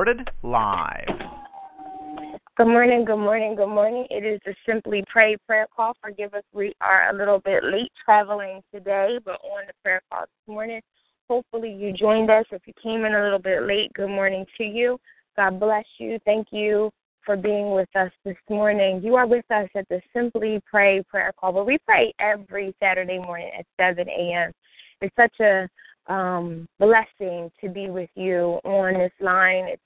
Recorded live. Good morning, good morning, good morning. It is the Simply Pray prayer call. Forgive us, we are a little bit late traveling today, but on the prayer call this morning. Hopefully, you joined us. If you came in a little bit late, good morning to you. God bless you. Thank you for being with us this morning. You are with us at the Simply Pray prayer call, but we pray every Saturday morning at 7 a.m. It's such a um, blessing to be with you on this line. It's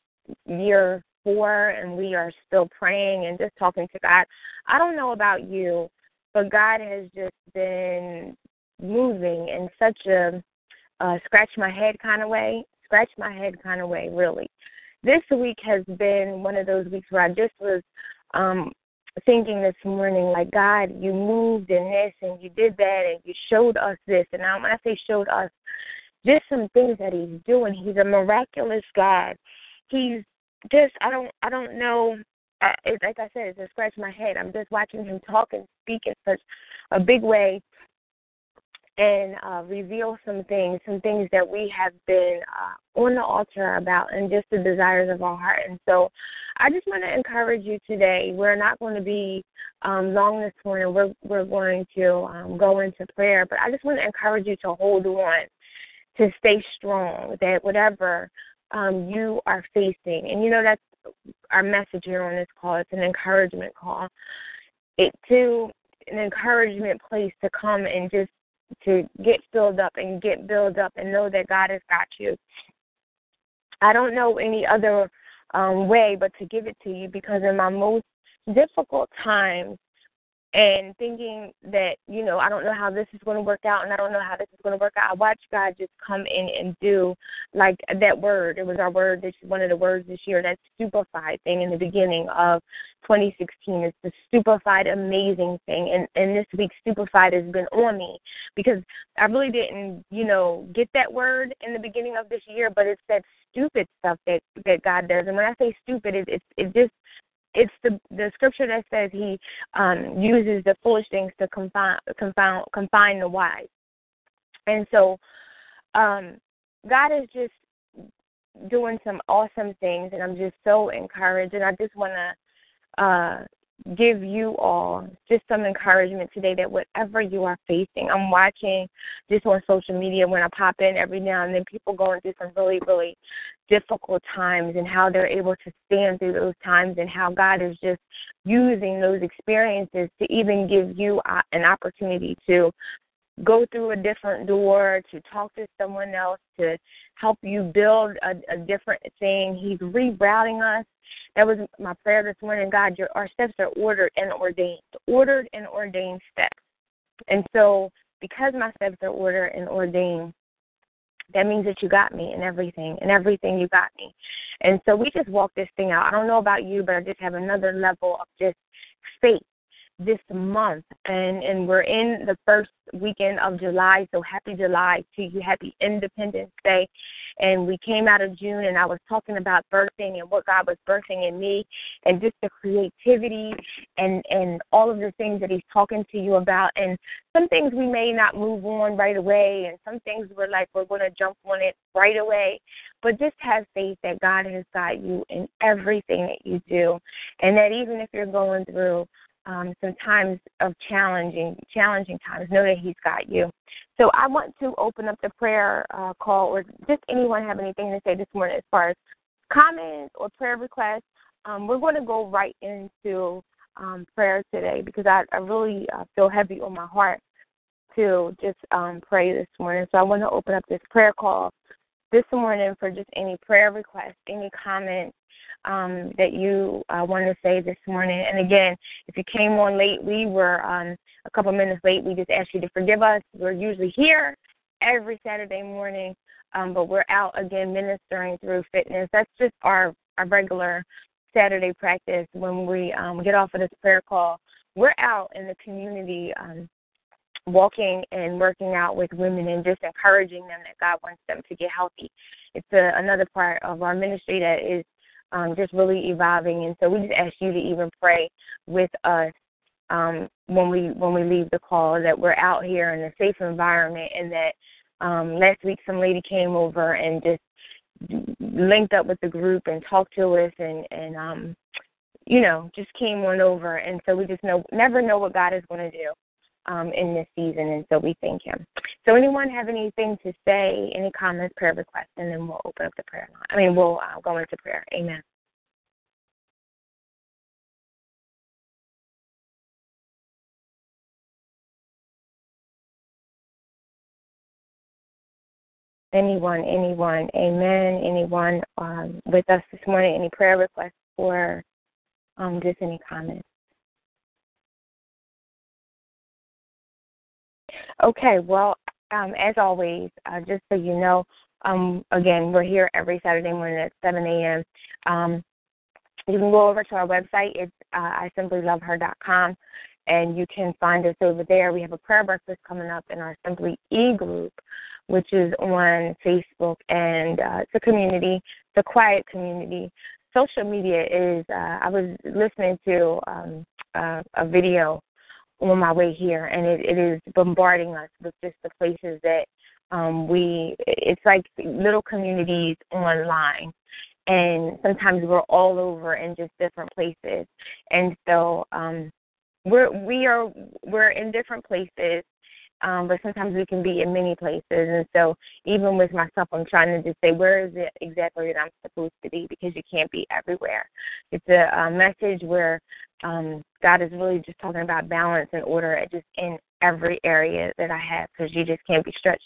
year four and we are still praying and just talking to God. I don't know about you, but God has just been moving in such a uh, scratch my head kind of way, scratch my head kind of way, really. This week has been one of those weeks where I just was um thinking this morning, like, God, you moved in this and you did that and you showed us this. And now when I say showed us, just some things that he's doing. He's a miraculous God. He's just I don't I don't know. Uh, it, like I said, it's a scratch my head. I'm just watching him talk and speak in such a big way, and uh, reveal some things, some things that we have been uh, on the altar about, and just the desires of our heart. And so, I just want to encourage you today. We're not going to be um, long this morning. We're we're going to um, go into prayer, but I just want to encourage you to hold on, to stay strong. That whatever um, you are facing. And you know that's our message here on this call. It's an encouragement call. It to an encouragement place to come and just to get filled up and get built up and know that God has got you. I don't know any other um, way but to give it to you because in my most difficult times, and thinking that you know I don't know how this is going to work out, and I don't know how this is going to work out. I watched God just come in and do like that word. It was our word. This one of the words this year. That stupefied thing in the beginning of 2016. It's the stupefied, amazing thing. And and this week, stupefied has been on me because I really didn't you know get that word in the beginning of this year, but it's that stupid stuff that that God does. And when I say stupid, it it, it just it's the the scripture that says he um, uses the foolish things to confine confine confine the wise, and so um, God is just doing some awesome things, and I'm just so encouraged, and I just want to uh, give you all just some encouragement today that whatever you are facing, I'm watching just on social media when I pop in every now and then people going through some really, really difficult times and how they're able to stand through those times and how God is just using those experiences to even give you an opportunity to go through a different door, to talk to someone else, to help you build a, a different thing. He's rerouting us that was my prayer this morning. God, your our steps are ordered and ordained, ordered and ordained steps. And so, because my steps are ordered and ordained, that means that you got me in everything, and everything you got me. And so we just walk this thing out. I don't know about you, but I just have another level of just faith this month and and we're in the first weekend of July so happy July to you happy Independence Day. And we came out of June and I was talking about birthing and what God was birthing in me and just the creativity and and all of the things that he's talking to you about. And some things we may not move on right away and some things we're like we're going to jump on it right away. But just have faith that God has got you in everything that you do and that even if you're going through um, some times of challenging challenging times, know that He's got you. So I want to open up the prayer uh, call, or just anyone have anything to say this morning as far as comments or prayer requests. Um, we're going to go right into um, prayer today because I, I really uh, feel heavy on my heart to just um, pray this morning. So I want to open up this prayer call this morning for just any prayer requests, any comments, um, that you uh, want to say this morning. And again, if you came on late, we were um, a couple minutes late. We just ask you to forgive us. We're usually here every Saturday morning, um, but we're out again ministering through fitness. That's just our our regular Saturday practice when we um, get off of this prayer call. We're out in the community um, walking and working out with women and just encouraging them that God wants them to get healthy. It's a, another part of our ministry that is um, just really evolving. And so we just ask you to even pray with us um, when we when we leave the call that we're out here in a safe environment and that um, last week some lady came over and just linked up with the group and talked to us and and um you know just came on over and so we just know never know what God is going to do um in this season and so we thank him. So anyone have anything to say, any comments, prayer requests and then we'll open up the prayer line. I mean we'll uh, go into prayer. Amen. anyone, anyone, amen, anyone um, with us this morning, any prayer requests or um, just any comments. Okay, well, um, as always, uh, just so you know, um, again, we're here every Saturday morning at 7 a.m. Um, you can go over to our website. It's uh, I simply love her.com, and you can find us over there. We have a prayer breakfast coming up in our Simply E group which is on Facebook, and uh, it's a community, it's a quiet community. Social media is. Uh, I was listening to um, uh, a video on my way here, and it, it is bombarding us with just the places that um, we. It's like little communities online, and sometimes we're all over in just different places, and so um, we're we are we're in different places um, but sometimes we can be in many places. And so, even with myself, I'm trying to just say, where is it exactly that I'm supposed to be? Because you can't be everywhere. It's a, a message where um, God is really just talking about balance and order just in every area that I have, because you just can't be stretched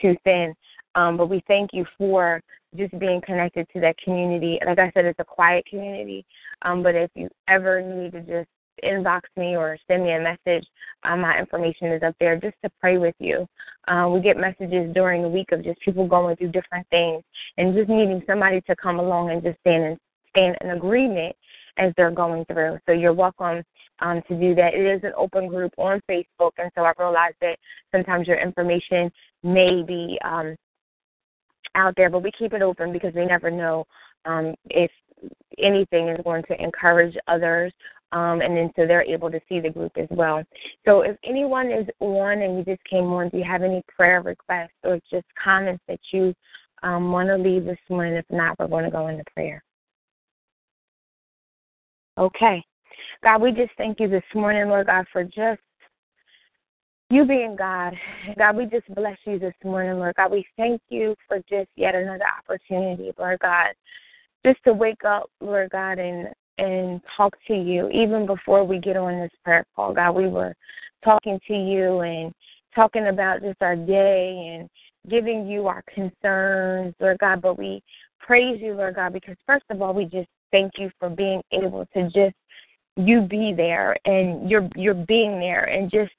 too thin. Um, but we thank you for just being connected to that community. Like I said, it's a quiet community. Um, but if you ever need to just inbox me or send me a message. Uh, my information is up there just to pray with you. Uh, we get messages during the week of just people going through different things and just needing somebody to come along and just stand and stand in agreement as they're going through. So you're welcome um, to do that. It is an open group on Facebook, and so I realize that sometimes your information may be um, out there, but we keep it open because we never know um, if anything is going to encourage others um, and then so they're able to see the group as well. So if anyone is on and you just came on, do you have any prayer requests or just comments that you um, want to leave this morning? If not, we're going to go into prayer. Okay. God, we just thank you this morning, Lord God, for just you being God. God, we just bless you this morning, Lord God. We thank you for just yet another opportunity, Lord God, just to wake up, Lord God, and and talk to you even before we get on this prayer call. God, we were talking to you and talking about just our day and giving you our concerns, Lord God, but we praise you, Lord God, because first of all, we just thank you for being able to just you be there and you're you're being there and just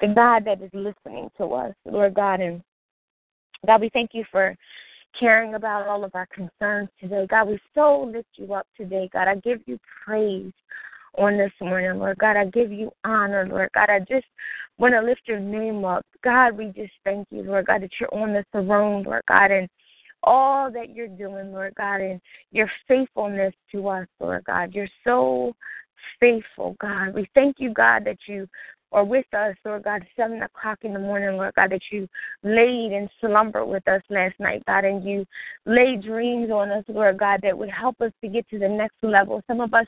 the God that is listening to us, Lord God, and God, we thank you for caring about all of our concerns today. God, we so lift you up today. God, I give you praise on this morning, Lord God. I give you honor, Lord God. I just want to lift your name up. God, we just thank you, Lord God, that you're on the throne, Lord God, and all that you're doing, Lord God, and your faithfulness to us, Lord God. You're so faithful, God. We thank you, God, that you or with us, Lord God, seven o'clock in the morning, Lord God, that you laid in slumber with us last night, God, and you laid dreams on us, Lord God, that would help us to get to the next level. Some of us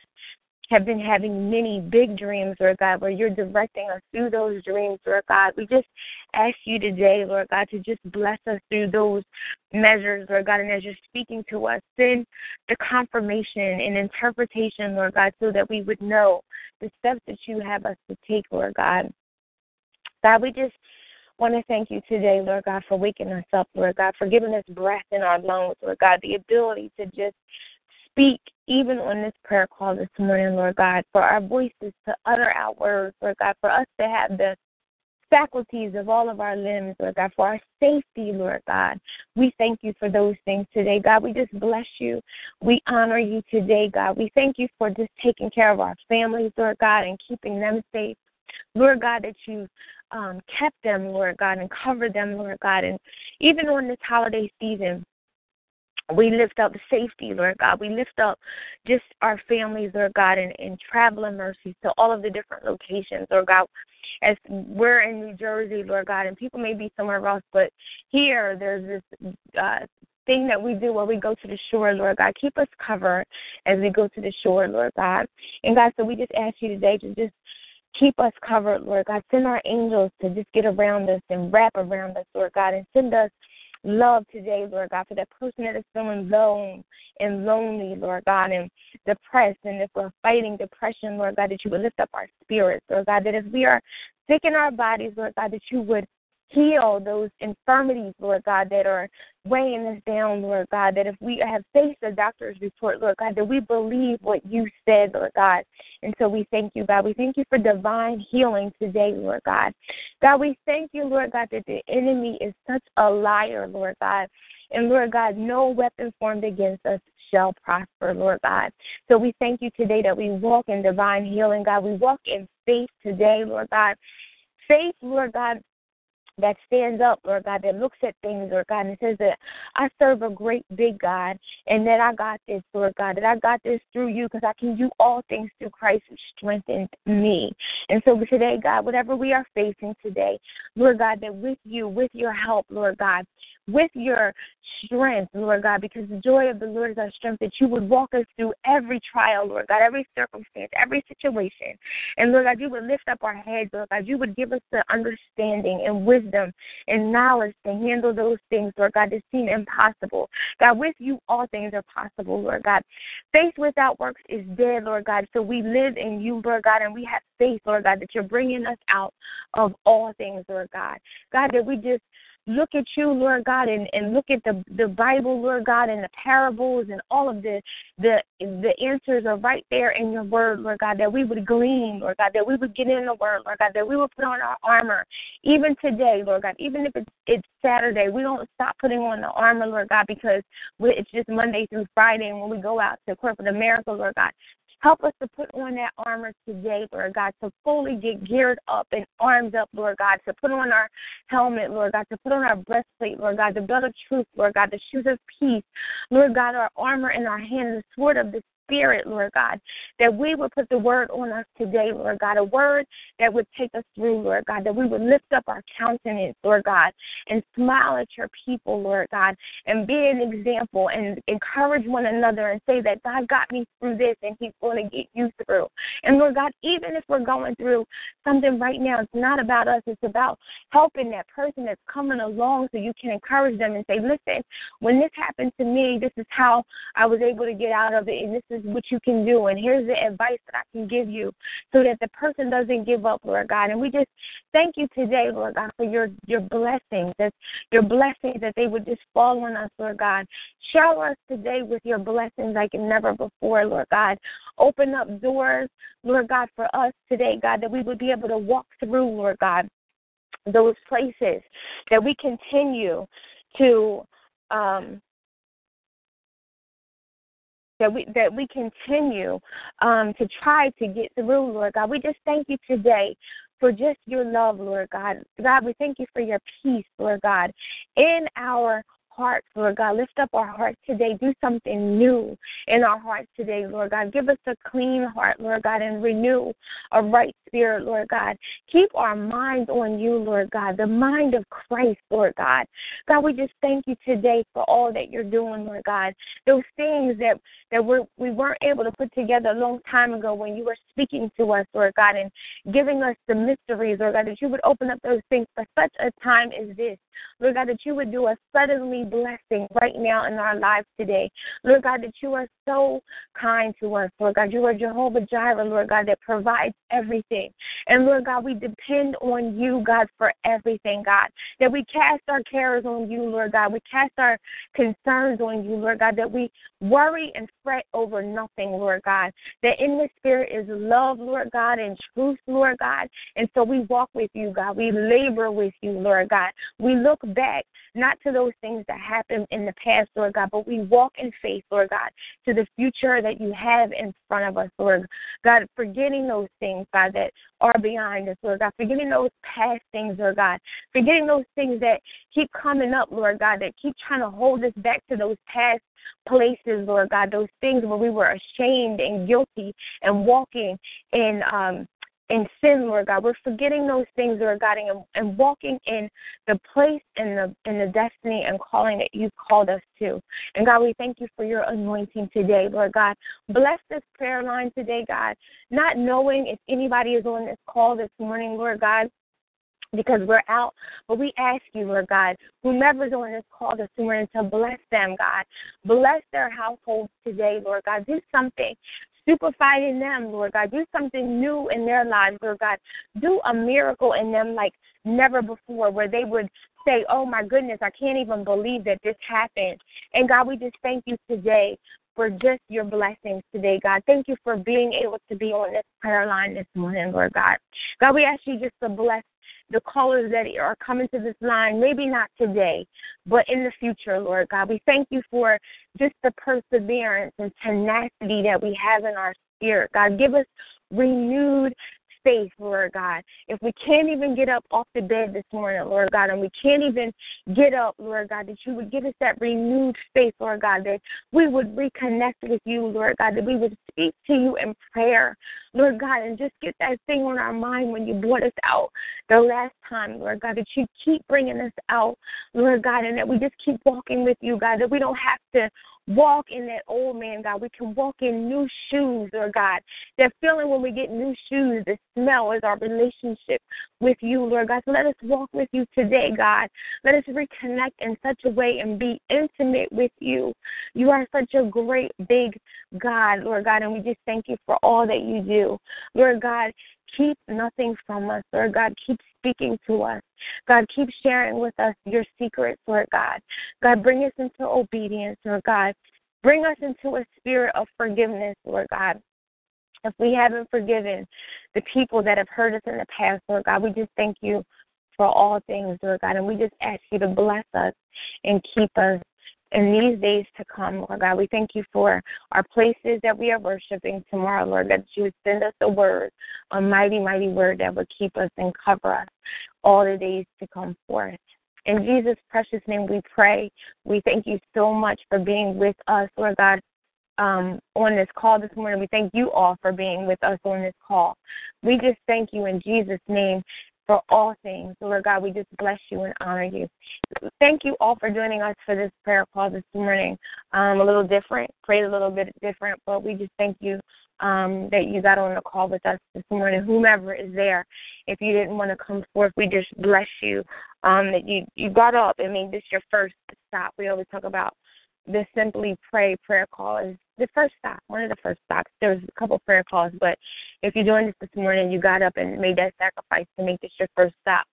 have been having many big dreams, Lord God, where you're directing us through those dreams, Lord God. We just ask you today, Lord God, to just bless us through those measures, Lord God. And as you're speaking to us, send the confirmation and interpretation, Lord God, so that we would know the steps that you have us to take, Lord God. God, we just want to thank you today, Lord God, for waking us up, Lord God, for giving us breath in our lungs, Lord God, the ability to just speak even on this prayer call this morning, Lord God, for our voices to utter our words, Lord God, for us to have the faculties of all of our limbs, Lord God, for our safety, Lord God. We thank you for those things today, God. We just bless you. We honor you today, God. We thank you for just taking care of our families, Lord God, and keeping them safe. Lord God, that you um, kept them, Lord God, and covered them, Lord God. And even on this holiday season, we lift up the safety, Lord God. We lift up just our families, Lord God, and, and traveling mercies to all of the different locations, Lord God as we're in New Jersey, Lord God, and people may be somewhere else, but here there's this uh, thing that we do while we go to the shore, Lord God. Keep us covered as we go to the shore, Lord God. And God, so we just ask you today to just keep us covered, Lord God. Send our angels to just get around us and wrap around us, Lord God, and send us love today, Lord God, for that person that is feeling alone and lonely, Lord God, and depressed. And if we're fighting depression, Lord God, that you would lift up our spirits, Lord God, that if we are sick in our bodies, Lord God, that you would heal those infirmities, Lord God, that are weighing us down, Lord God, that if we have faced a doctor's report, Lord God, that we believe what you said, Lord God. And so we thank you, God. We thank you for divine healing today, Lord God. God, we thank you, Lord God, that the enemy is such a liar, Lord God. And Lord God, no weapon formed against us shall prosper, Lord God. So we thank you today that we walk in divine healing, God. We walk in faith today, Lord God. Faith, Lord God, that stands up, Lord God, that looks at things, Lord God, and says that I serve a great big God and that I got this, Lord God, that I got this through you because I can do all things through Christ who strengthens me. And so today, God, whatever we are facing today, Lord God, that with you, with your help, Lord God, with your strength, Lord God, because the joy of the Lord is our strength, that you would walk us through every trial, Lord God, every circumstance, every situation. And Lord God, you would lift up our heads, Lord God. You would give us the understanding and wisdom and knowledge to handle those things, Lord God, that seem impossible. God, with you, all things are possible, Lord God. Faith without works is dead, Lord God. So we live in you, Lord God, and we have faith, Lord God, that you're bringing us out of all things, Lord God. God, that we just look at you, Lord God, and, and look at the the Bible, Lord God, and the parables and all of the the the answers are right there in your word, Lord God, that we would glean, Lord God, that we would get in the word, Lord God, that we would put on our armor. Even today, Lord God, even if it's it's Saturday, we don't stop putting on the armor, Lord God, because it's just Monday through Friday and when we go out to corporate America, Lord God, Help us to put on that armor today, Lord God, to fully get geared up and armed up, Lord God, to put on our helmet, Lord God, to put on our breastplate, Lord God, the belt of truth, Lord God, the shoes of peace, Lord God, our armor in our hand, the sword of the Spirit, Lord God, that we would put the word on us today, Lord God, a word that would take us through, Lord God, that we would lift up our countenance, Lord God, and smile at your people, Lord God, and be an example and encourage one another and say that God got me through this and He's going to get you through. And Lord God, even if we're going through something right now, it's not about us, it's about helping that person that's coming along so you can encourage them and say, listen, when this happened to me, this is how I was able to get out of it, and this is is what you can do, and here's the advice that I can give you so that the person doesn't give up, Lord God. And we just thank you today, Lord God, for your your blessings, that your blessings that they would just fall on us, Lord God. Shower us today with your blessings like never before, Lord God. Open up doors, Lord God, for us today, God, that we would be able to walk through, Lord God, those places that we continue to um, that we that we continue um, to try to get through, Lord God. We just thank you today for just your love, Lord God. God, we thank you for your peace, Lord God, in our hearts, Lord God. Lift up our hearts today. Do something new in our hearts today, Lord God. Give us a clean heart, Lord God, and renew a right spirit, Lord God. Keep our minds on you, Lord God, the mind of Christ, Lord God. God, we just thank you today for all that you're doing, Lord God. Those things that that we're, we weren't able to put together a long time ago when you were speaking to us, Lord God, and giving us the mysteries, Lord God, that you would open up those things for such a time as this. Lord God, that you would do a suddenly blessing right now in our lives today. Lord God, that you are so kind to us. Lord God, you are Jehovah Jireh, Lord God, that provides everything. And Lord God, we depend on you, God, for everything, God. That we cast our cares on you, Lord God. We cast our concerns on you, Lord God. That we worry and fret over nothing, Lord God. That in the spirit is love, Lord God, and truth, Lord God. And so we walk with you, God. We labor with you, Lord God. We look back not to those things that happened in the past, Lord God, but we walk in faith, Lord God, to the future that you have in front of us, Lord God, forgetting those things, God, that are behind us, Lord God, forgetting those past things, Lord God, forgetting those things that keep coming up, Lord God, that keep trying to hold us back to those past places, Lord God, those things where we were ashamed and guilty and walking in um in sin, Lord God. We're forgetting those things, Lord God, and, and walking in the place and the in the destiny and calling that you've called us to. And God, we thank you for your anointing today, Lord God. Bless this prayer line today, God. Not knowing if anybody is on this call this morning, Lord God because we're out. But we ask you, Lord God, whomever's on this call this morning to bless them, God. Bless their households today, Lord God. Do something stupefied in them, Lord God. Do something new in their lives, Lord God. Do a miracle in them like never before, where they would say, Oh my goodness, I can't even believe that this happened. And God, we just thank you today for just your blessings today, God. Thank you for being able to be on this prayer line this morning, Lord God. God, we ask you just to bless the callers that are coming to this line, maybe not today, but in the future, Lord God. We thank you for just the perseverance and tenacity that we have in our spirit. God, give us renewed faith, Lord God. If we can't even get up off the bed this morning, Lord God, and we can't even get up, Lord God, that you would give us that renewed faith, Lord God, that we would reconnect with you, Lord God, that we would speak to you in prayer, Lord God, and just get that thing on our mind when you brought us out the last time, Lord God, that you keep bringing us out, Lord God, and that we just keep walking with you, God, that we don't have to walk in that old man, God. We can walk in new shoes, Lord God. That feeling when we get new shoes, the smell is our relationship with you, Lord God. So let us walk with you today, God. Let us reconnect in such a way and be intimate with you. You are such a great, big God, Lord God, and we just thank you for all that you do. Lord God, keep nothing from us. Lord God, keep speaking to us. God, keep sharing with us your secrets, Lord God. God, bring us into obedience, Lord God. Bring us into a spirit of forgiveness, Lord God. If we haven't forgiven the people that have hurt us in the past, Lord God, we just thank you for all things, Lord God. And we just ask you to bless us and keep us in these days to come, Lord God. We thank you for our places that we are worshiping tomorrow, Lord, that you would send us a word, a mighty, mighty word that would keep us and cover us all the days to come forth. In Jesus' precious name we pray. We thank you so much for being with us, Lord God, um, on this call this morning. We thank you all for being with us on this call. We just thank you in Jesus' name for all things. Lord God, we just bless you and honor you. Thank you all for joining us for this prayer call this morning. Um, a little different, prayed a little bit different, but we just thank you um, that you got on the call with us this morning. Whomever is there, if you didn't want to come forth, we just bless you um, that you you got up. I mean, this is your first stop. We always talk about the Simply Pray prayer call is the first stop, one of the first stops. There was a couple prayer calls, but if you joined us this morning, you got up and made that sacrifice to make this your first stop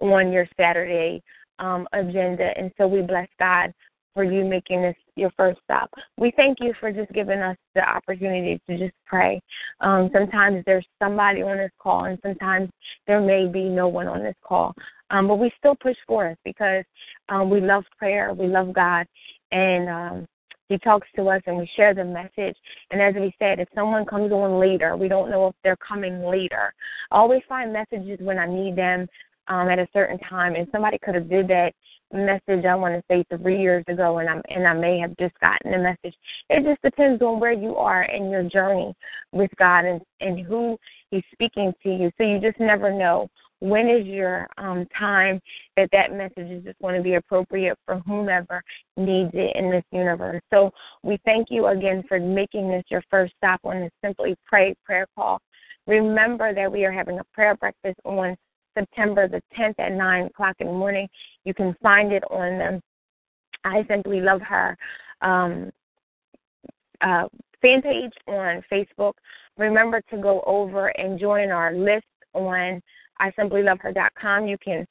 on your Saturday um, agenda. And so we bless God for you making this your first stop. We thank you for just giving us the opportunity to just pray. Um, sometimes there's somebody on this call, and sometimes there may be no one on this call. Um, but we still push forth because um, we love prayer, we love God, and um, he talks to us and we share the message. And as we said, if someone comes on later, we don't know if they're coming later. I always find messages when I need them um, at a certain time, and somebody could have did that message I want to say three years ago, and I and I may have just gotten the message. It just depends on where you are in your journey with God and and who He's speaking to you. So you just never know when is your um, time that that message is just going to be appropriate for whomever needs it in this universe. So we thank you again for making this your first stop on the Simply Pray prayer call. Remember that we are having a prayer breakfast on September the 10th at 9 o'clock in the morning. You can find it on the I Simply Love Her um, uh, fan page on Facebook. Remember to go over and join our list on isimplyloveher.com. You can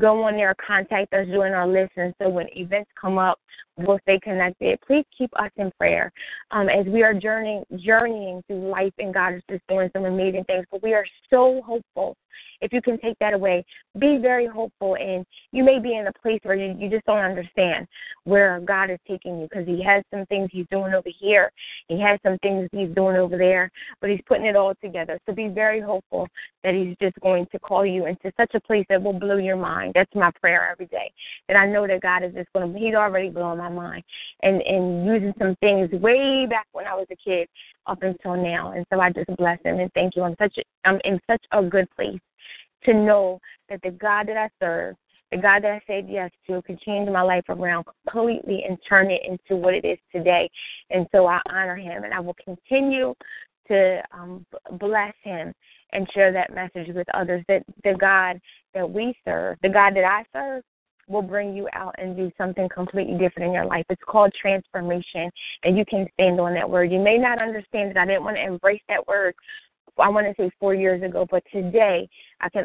go on there, contact us, join our list, and so when events come up, we'll stay connected. Please keep us in prayer um, as we are journeying journeying through life, and God is just doing some amazing things. But we are so hopeful if you can take that away, be very hopeful. And you may be in a place where you, you just don't understand where God is taking you because He has some things He's doing over here, He has some things He's doing over there, but He's putting it all together. So be very hopeful that He's just going to call you into such a place that will blow your mind. That's my prayer every day. That I know that God is just going to, He's already my mind and, and using some things way back when I was a kid up until now. And so I just bless Him and thank you. I'm such a, I'm in such a good place to know that the God that I serve, the God that I said yes to, can change my life around completely and turn it into what it is today. And so I honor him and I will continue to um, bless him and share that message with others that the God that we serve, the God that I serve, will bring you out and do something completely different in your life. It's called transformation, and you can stand on that word. You may not understand it. I didn't want to embrace that word I want to say four years ago, but today I can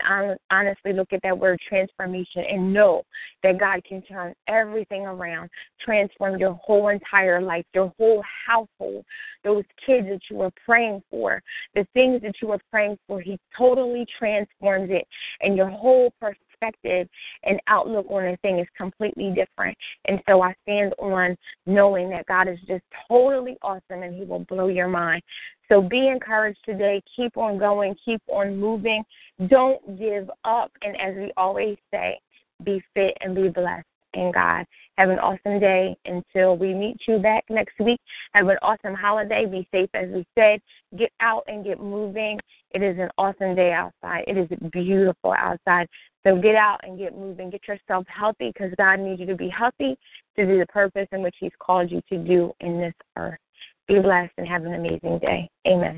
honestly look at that word transformation and know that God can turn everything around, transform your whole entire life, your whole household, those kids that you were praying for, the things that you were praying for. He totally transforms it, and your whole perspective and outlook on a thing is completely different. And so I stand on knowing that God is just totally awesome and He will blow your mind. So be encouraged today. Keep on going. Keep on moving. Don't give up. And as we always say, be fit and be blessed in God. Have an awesome day until we meet you back next week. Have an awesome holiday. Be safe, as we said. Get out and get moving. It is an awesome day outside. It is beautiful outside. So get out and get moving. Get yourself healthy because God needs you to be healthy to do the purpose in which He's called you to do in this earth. Be blessed and have an amazing day. Amen.